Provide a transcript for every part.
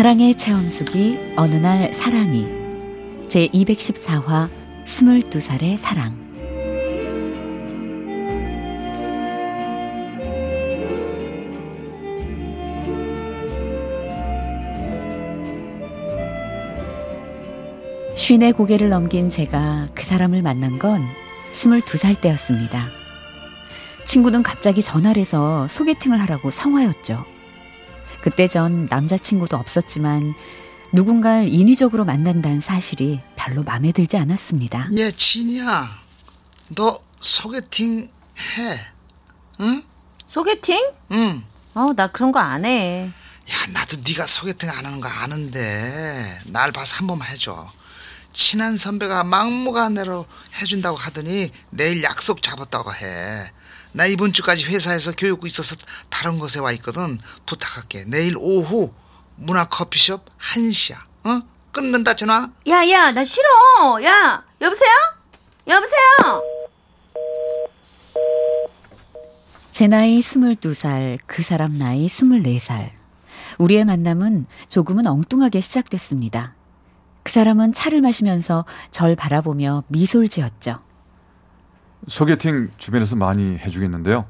사랑의 체험수기 어느 날 사랑이 제 214화 22살의 사랑 쉰의 고개를 넘긴 제가 그 사람을 만난 건 22살 때였습니다. 친구는 갑자기 전화를 해서 소개팅을 하라고 성화였죠. 그때 전 남자친구도 없었지만 누군가를 인위적으로 만난다는 사실이 별로 마음에 들지 않았습니다. 얘 진이야. 너 소개팅 해. 응? 소개팅? 응. 어, 나 그런 거 안 해. 야, 나도 네가 소개팅 안 하는 거 아는데 날 봐서 한 번만 해줘. 친한 선배가 막무가내로 해준다고 하더니 내일 약속 잡았다고 해. 나 이번 주까지 회사에서 교육고 있어서 다른 곳에 와 있거든. 부탁할게. 내일 오후 문화 커피숍 1시야. 어? 끊는다 전화. 야, 야, 나 싫어. 야, 여보세요? 여보세요? 제 나이 22살, 그 사람 나이 24살. 우리의 만남은 조금은 엉뚱하게 시작됐습니다. 그 사람은 차를 마시면서 절 바라보며 미소를 지었죠. 소개팅 주변에서 많이 해주겠는데요.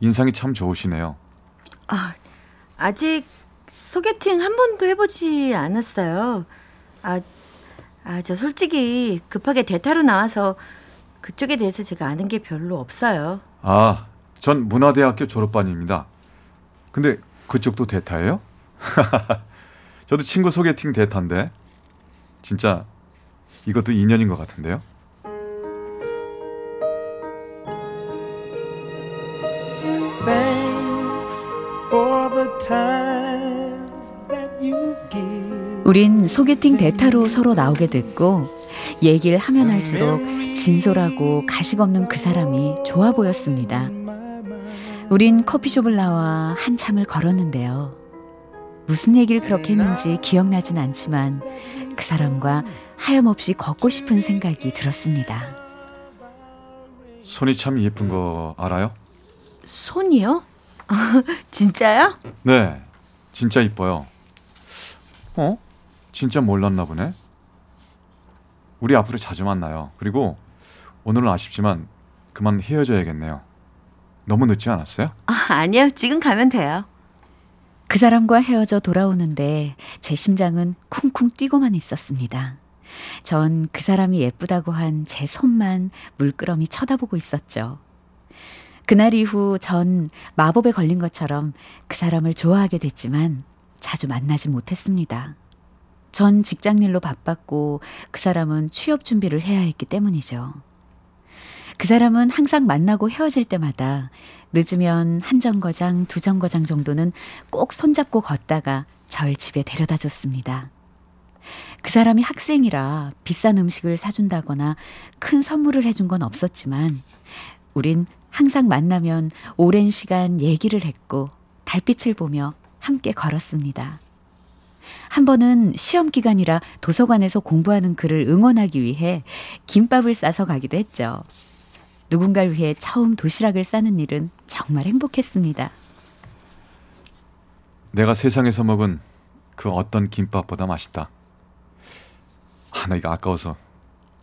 인상이 참 좋으시네요. 아, 아직 소개팅 한 번도 해보지 않았어요. 아, 아, 저 솔직히 급하게 대타로 나와서 그쪽에 대해서 제가 아는 게 별로 없어요. 아, 전 문화대학교 졸업반입니다. 근데 그쪽도 대타예요? 저도 친구 소개팅 대타인데 진짜 이것도 인연인 것 같은데요. 우린 소개팅 대타로 서로 나오게 됐고 얘기를 하면 할수록 진솔하고 가식 없는 그 사람이 좋아 보였습니다. 우린 커피숍을 나와 한참을 걸었는데요. 무슨 얘기를 그렇게 했는지 기억나진 않지만 그 사람과 하염없이 걷고 싶은 생각이 들었습니다. 손이 참 예쁜 거 알아요? 손이요? 진짜요? 네, 진짜 이뻐요. 어? 진짜 몰랐나 보네. 우리 앞으로 자주 만나요. 그리고 오늘은 아쉽지만 그만 헤어져야겠네요. 너무 늦지 않았어요? 아, 아니요. 지금 가면 돼요. 그 사람과 헤어져 돌아오는데 제 심장은 쿵쿵 뛰고만 있었습니다. 전 그 사람이 예쁘다고 한 제 손만 물끄러미 쳐다보고 있었죠. 그날 이후 전 마법에 걸린 것처럼 그 사람을 좋아하게 됐지만 자주 만나지 못했습니다. 전 직장 일로 바빴고 그 사람은 취업 준비를 해야 했기 때문이죠. 그 사람은 항상 만나고 헤어질 때마다 늦으면 한 정거장, 두 정거장 정도는 꼭 손잡고 걷다가 절 집에 데려다 줬습니다. 그 사람이 학생이라 비싼 음식을 사준다거나 큰 선물을 해준 건 없었지만 우린 항상 만나면 오랜 시간 얘기를 했고 달빛을 보며 함께 걸었습니다. 한 번은 시험 기간이라 도서관에서 공부하는 그를 응원하기 위해 김밥을 싸서 가기도 했죠. 누군가를 위해 처음 도시락을 싸는 일은 정말 행복했습니다. 내가 세상에서 먹은 그 어떤 김밥보다 맛있다. 아, 나 이거 아까워서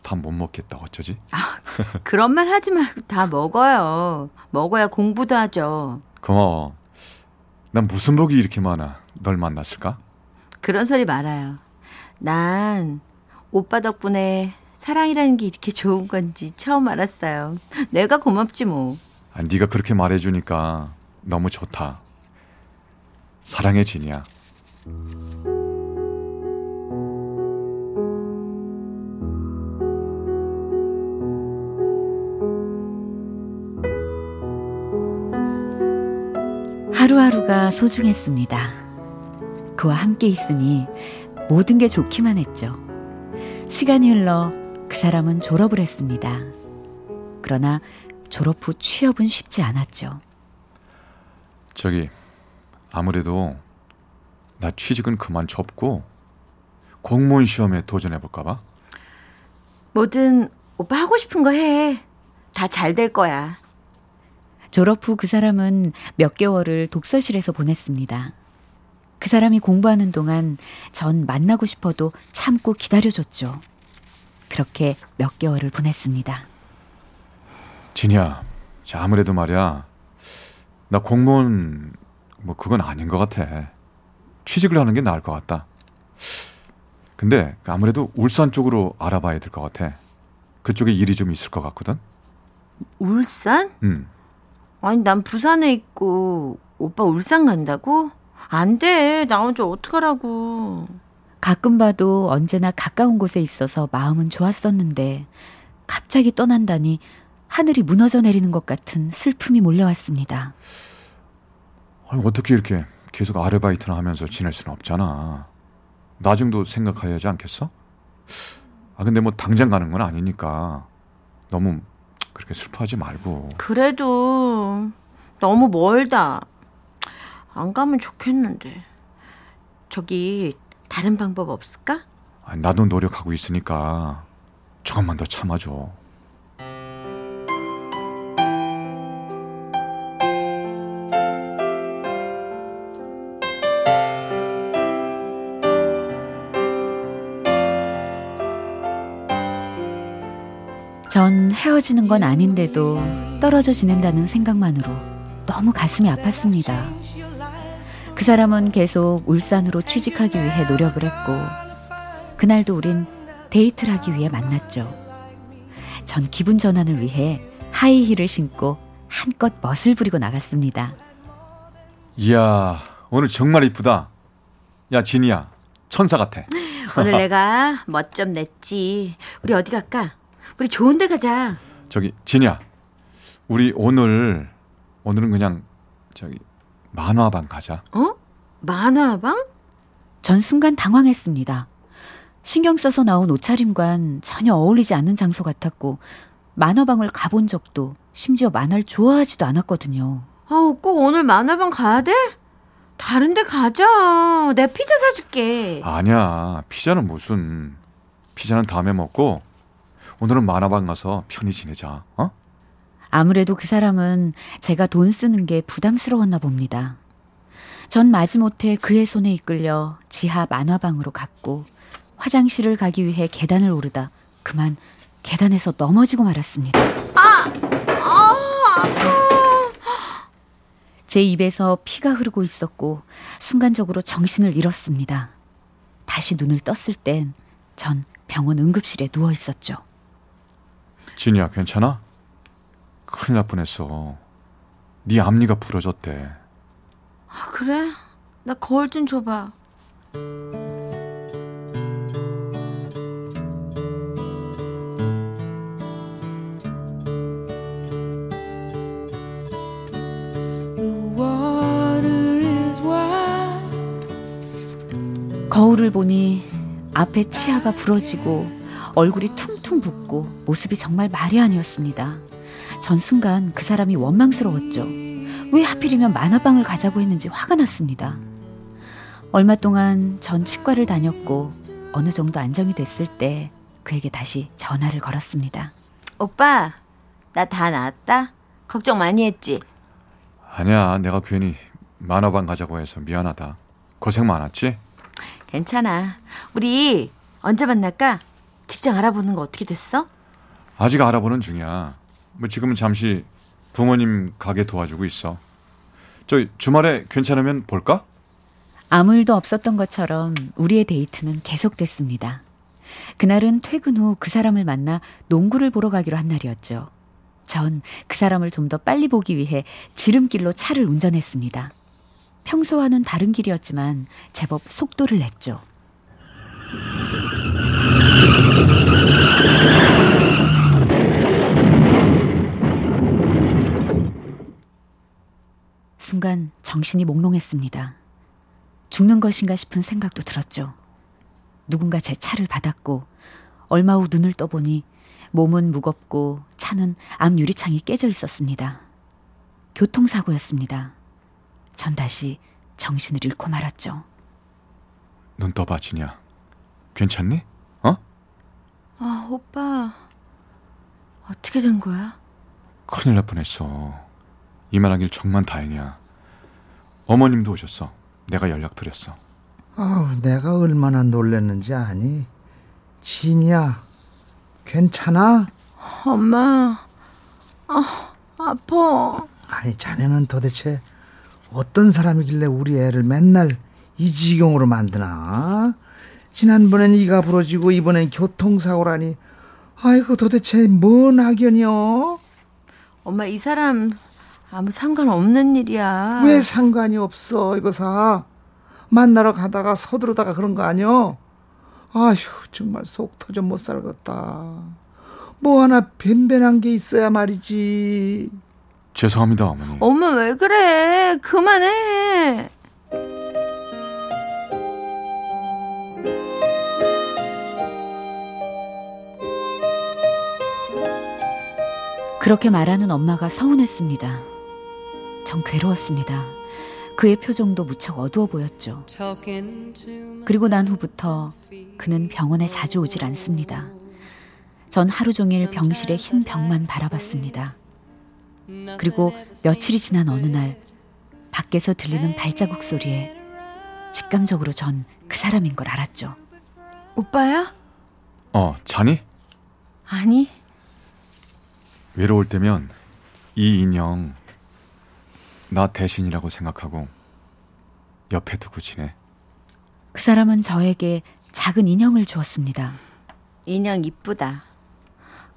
다 못 먹겠다. 어쩌지? 아, 그런 말 하지 말고 다 먹어요. 먹어야 공부도 하죠. 고마워. 난 무슨 복이 이렇게 많아. 널 만났을까? 그런 소리 말아요. 난 오빠 덕분에 사랑이라는 게 이렇게 좋은 건지 처음 알았어요. 내가 고맙지 뭐. 아, 네가 그렇게 말해주니까 너무 좋다. 사랑해 진이야. 하루 하루하루가 소중했습니다. 그와 함께 있으니 모든 게 좋기만 했죠. 시간이 흘러 그 사람은 졸업을 했습니다. 그러나 졸업 후 취업은 쉽지 않았죠. 저기 아무래도 나 취직은 그만 접고 공무원 시험에 도전해 볼까 봐. 뭐든 오빠 하고 싶은 거 해. 다 잘 될 거야. 졸업 후 그 사람은 몇 개월을 독서실에서 보냈습니다. 그 사람이 공부하는 동안 전 만나고 싶어도 참고 기다려줬죠. 그렇게 몇 개월을 보냈습니다. 진이야, 자, 아무래도 말이야. 나 공무원 뭐 그건 아닌 것 같아. 취직을 하는 게 나을 것 같다. 근데 아무래도 울산 쪽으로 알아봐야 될 것 같아. 그쪽에 일이 좀 있을 것 같거든. 울산? 음. 아니 난 부산에 있고 오빠 울산 간다고? 안 돼. 나 혼자 어떡하라고. 가끔 봐도 언제나 가까운 곳에 있어서 마음은 좋았었는데 갑자기 떠난다니 하늘이 무너져 내리는 것 같은 슬픔이 몰려왔습니다. 아니, 어떻게 이렇게 계속 아르바이트나 하면서 지낼 수는 없잖아. 나중도 생각해야 하지 않겠어? 아 근데 뭐 당장 가는 건 아니니까 너무 그렇게 슬퍼하지 말고. 그래도 너무 멀다. 안 가면 좋겠는데. 저기 다른 방법 없을까? 아니, 나도 노력하고 있으니까 조금만 더 참아줘. 전 헤어지는 건 아닌데도 떨어져 지낸다는 생각만으로 너무 가슴이 아팠습니다. 그 사람은 계속 울산으로 취직하기 위해 노력을 했고, 그날도 우린 데이트를 하기 위해 만났죠. 전 기분 전환을 위해 하이힐을 신고 한껏 멋을 부리고 나갔습니다. 이야 오늘 정말 이쁘다. 야 진이야 천사 같아. 오늘 내가 멋 좀 냈지. 우리 어디 갈까? 우리 좋은 데 가자. 저기 진이야 우리 오늘 오늘은 그냥 저기 만화방 가자. 어? 만화방? 전 순간 당황했습니다. 신경 써서 나온 옷차림과는 전혀 어울리지 않는 장소 같았고, 만화방을 가본 적도 심지어 만화를 좋아하지도 않았거든요. 아우, 꼭 오늘 만화방 가야 돼? 다른 데 가자. 내가 피자 사줄게. 아니야 피자는 무슨 피자는 다음에 먹고 오늘은 만화방 가서 편히 지내자. 어? 아무래도 그 사람은 제가 돈 쓰는 게 부담스러웠나 봅니다. 전 마지못해 그의 손에 이끌려 지하 만화방으로 갔고 화장실을 가기 위해 계단을 오르다 그만 계단에서 넘어지고 말았습니다. 아, 아파. 제 입에서 피가 흐르고 있었고 순간적으로 정신을 잃었습니다. 다시 눈을 떴을 땐 전 병원 응급실에 누워 있었죠. 진이야 괜찮아? 큰일 날 뻔했어. 네 앞니가 부러졌대. 아, 그래? 나 거울 좀 줘봐. 거울을 보니 앞에 치아가 부러지고 얼굴이 퉁퉁 붓고 모습이 정말 말이 아니었습니다. 전 순간 그 사람이 원망스러웠죠. 왜 하필이면 만화방을 가자고 했는지 화가 났습니다. 얼마 동안 전 치과를 다녔고 어느 정도 안정이 됐을 때 그에게 다시 전화를 걸었습니다. 오빠, 나 다 나았다. 걱정 많이 했지? 아니야 내가 괜히 만화방 가자고 해서 미안하다. 고생 많았지? 괜찮아. 우리 언제 만날까? 직장 알아보는 거 어떻게 됐어? 아직 알아보는 중이야. 뭐 지금은 잠시 부모님 가게 도와주고 있어. 저 주말에 괜찮으면 볼까? 아무 일도 없었던 것처럼 우리의 데이트는 계속됐습니다. 그날은 퇴근 후 그 사람을 만나 농구를 보러 가기로 한 날이었죠. 전 그 사람을 좀 더 빨리 보기 위해 지름길로 차를 운전했습니다. 평소와는 다른 길이었지만 제법 속도를 냈죠. 순간 정신이 몽롱했습니다. 죽는 것인가 싶은 생각도 들었죠. 누군가 제 차를 받았고 얼마 후 눈을 떠보니 몸은 무겁고 차는 앞 유리창이 깨져 있었습니다. 교통사고였습니다. 전 다시 정신을 잃고 말았죠. 눈 떠봐, 진이야. 괜찮니? 어? 아, 오빠. 어떻게 된 거야? 큰일 날 뻔했어. 이만한 길 정말 다행이야. 어머님도 오셨어. 내가 연락드렸어. 아우, 내가 얼마나 놀랬는지 아니? 진이야, 괜찮아? 엄마. 아, 아파. 아니, 자네는 도대체 어떤 사람이길래 우리 애를 맨날 이 지경으로 만드나? 지난번엔 이가 부러지고 이번엔 교통사고라니. 아이고, 도대체 뭔 악연이여? 엄마, 이 사람 아무 상관없는 일이야. 왜 상관이 없어, 이거 사? 만나러 가다가 서두르다가 그런 거 아니여? 아휴, 정말 속 터져 못 살겠다. 뭐 하나 변변한 게 있어야 말이지. 죄송합니다, 어머니. 엄마 왜 그래? 그만해. 그렇게 말하는 엄마가 서운했습니다. 전 괴로웠습니다. 그의 표정도 무척 어두워 보였죠. 그리고 난 후부터 그는 병원에 자주 오질 않습니다. 전 하루 종일 병실의 흰 벽만 바라봤습니다. 그리고 며칠이 지난 어느 날 밖에서 들리는 발자국 소리에 직감적으로 전 그 사람인 걸 알았죠. 오빠야? 어, 자니? 아니. 외로울 때면 이 인형 나 대신이라고 생각하고 옆에 두고 지내. 그 사람은 저에게 작은 인형을 주었습니다. 인형 이쁘다.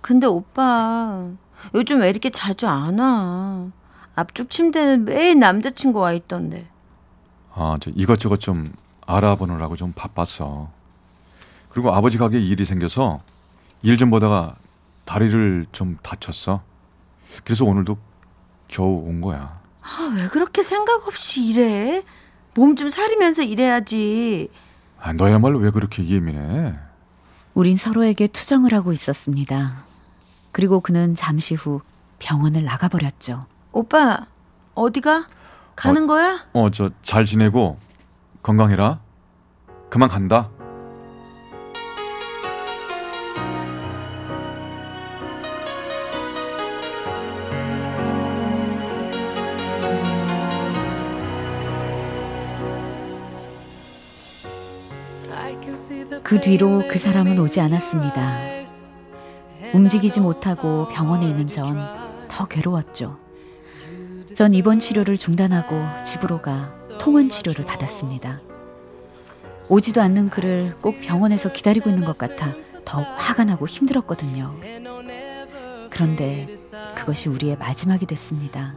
근데 오빠 요즘 왜 이렇게 자주 안 와? 앞쪽 침대는 매일 남자친구 와 있던데. 아, 저 이것저것 좀 알아보느라고 좀 바빴어. 그리고 아버지 가게 일이 생겨서 일 좀 보다가 다리를 좀 다쳤어. 그래서 오늘도 겨우 온 거야. 아, 왜 그렇게 생각 없이 일해? 몸 좀 사리면서 일해야지. 아, 너야말로 왜 그렇게 예민해? 우린 서로에게 투정을 하고 있었습니다. 그리고 그는 잠시 후 병원을 나가버렸죠. 오빠, 어디가? 가는 어, 거야? 어, 저 잘 지내고 건강해라. 그만 간다. 그 뒤로 그 사람은 오지 않았습니다. 움직이지 못하고 병원에 있는 전 더 괴로웠죠. 전 입원 치료를 중단하고 집으로 가 통원 치료를 받았습니다. 오지도 않는 그를 꼭 병원에서 기다리고 있는 것 같아 더욱 화가 나고 힘들었거든요. 그런데 그것이 우리의 마지막이 됐습니다.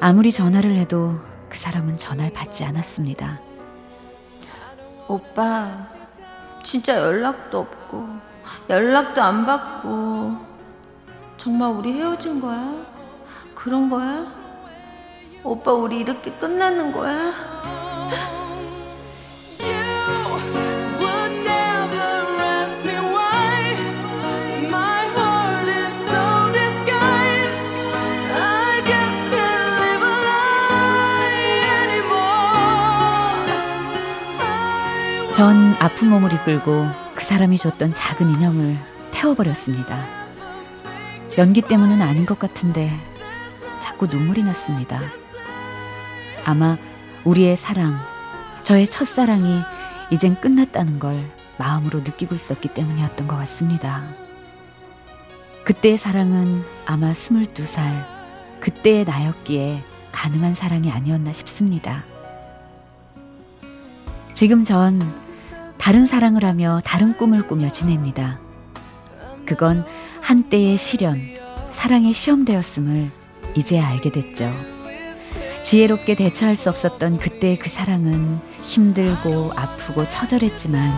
아무리 전화를 해도 그 사람은 전화를 받지 않았습니다. 오빠, 진짜 연락도 없고, 연락도 안 받고, 정말 우리 헤어진 거야? 그런 거야? 오빠, 우리 이렇게 끝나는 거야? 전 아픈 몸을 이끌고 그 사람이 줬던 작은 인형을 태워버렸습니다. 연기 때문은 아닌 것 같은데 자꾸 눈물이 났습니다. 아마 우리의 사랑, 저의 첫사랑이 이젠 끝났다는 걸 마음으로 느끼고 있었기 때문이었던 것 같습니다. 그때의 사랑은 아마 22살, 그때의 나였기에 가능한 사랑이 아니었나 싶습니다. 지금 전 다른 사랑을 하며 다른 꿈을 꾸며 지냅니다. 그건 한때의 시련, 사랑의 시험되었음을 이제 알게 됐죠. 지혜롭게 대처할 수 없었던 그때의 그 사랑은 힘들고 아프고 처절했지만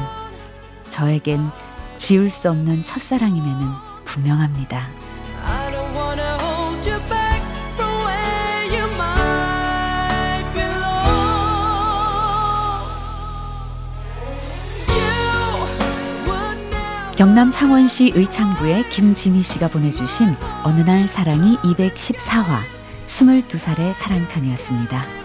저에겐 지울 수 없는 첫사랑임에는 분명합니다. 경남 창원시 의창구의 김진희 씨가 보내주신 어느 날 사랑이 214화 22살의 사랑편이었습니다.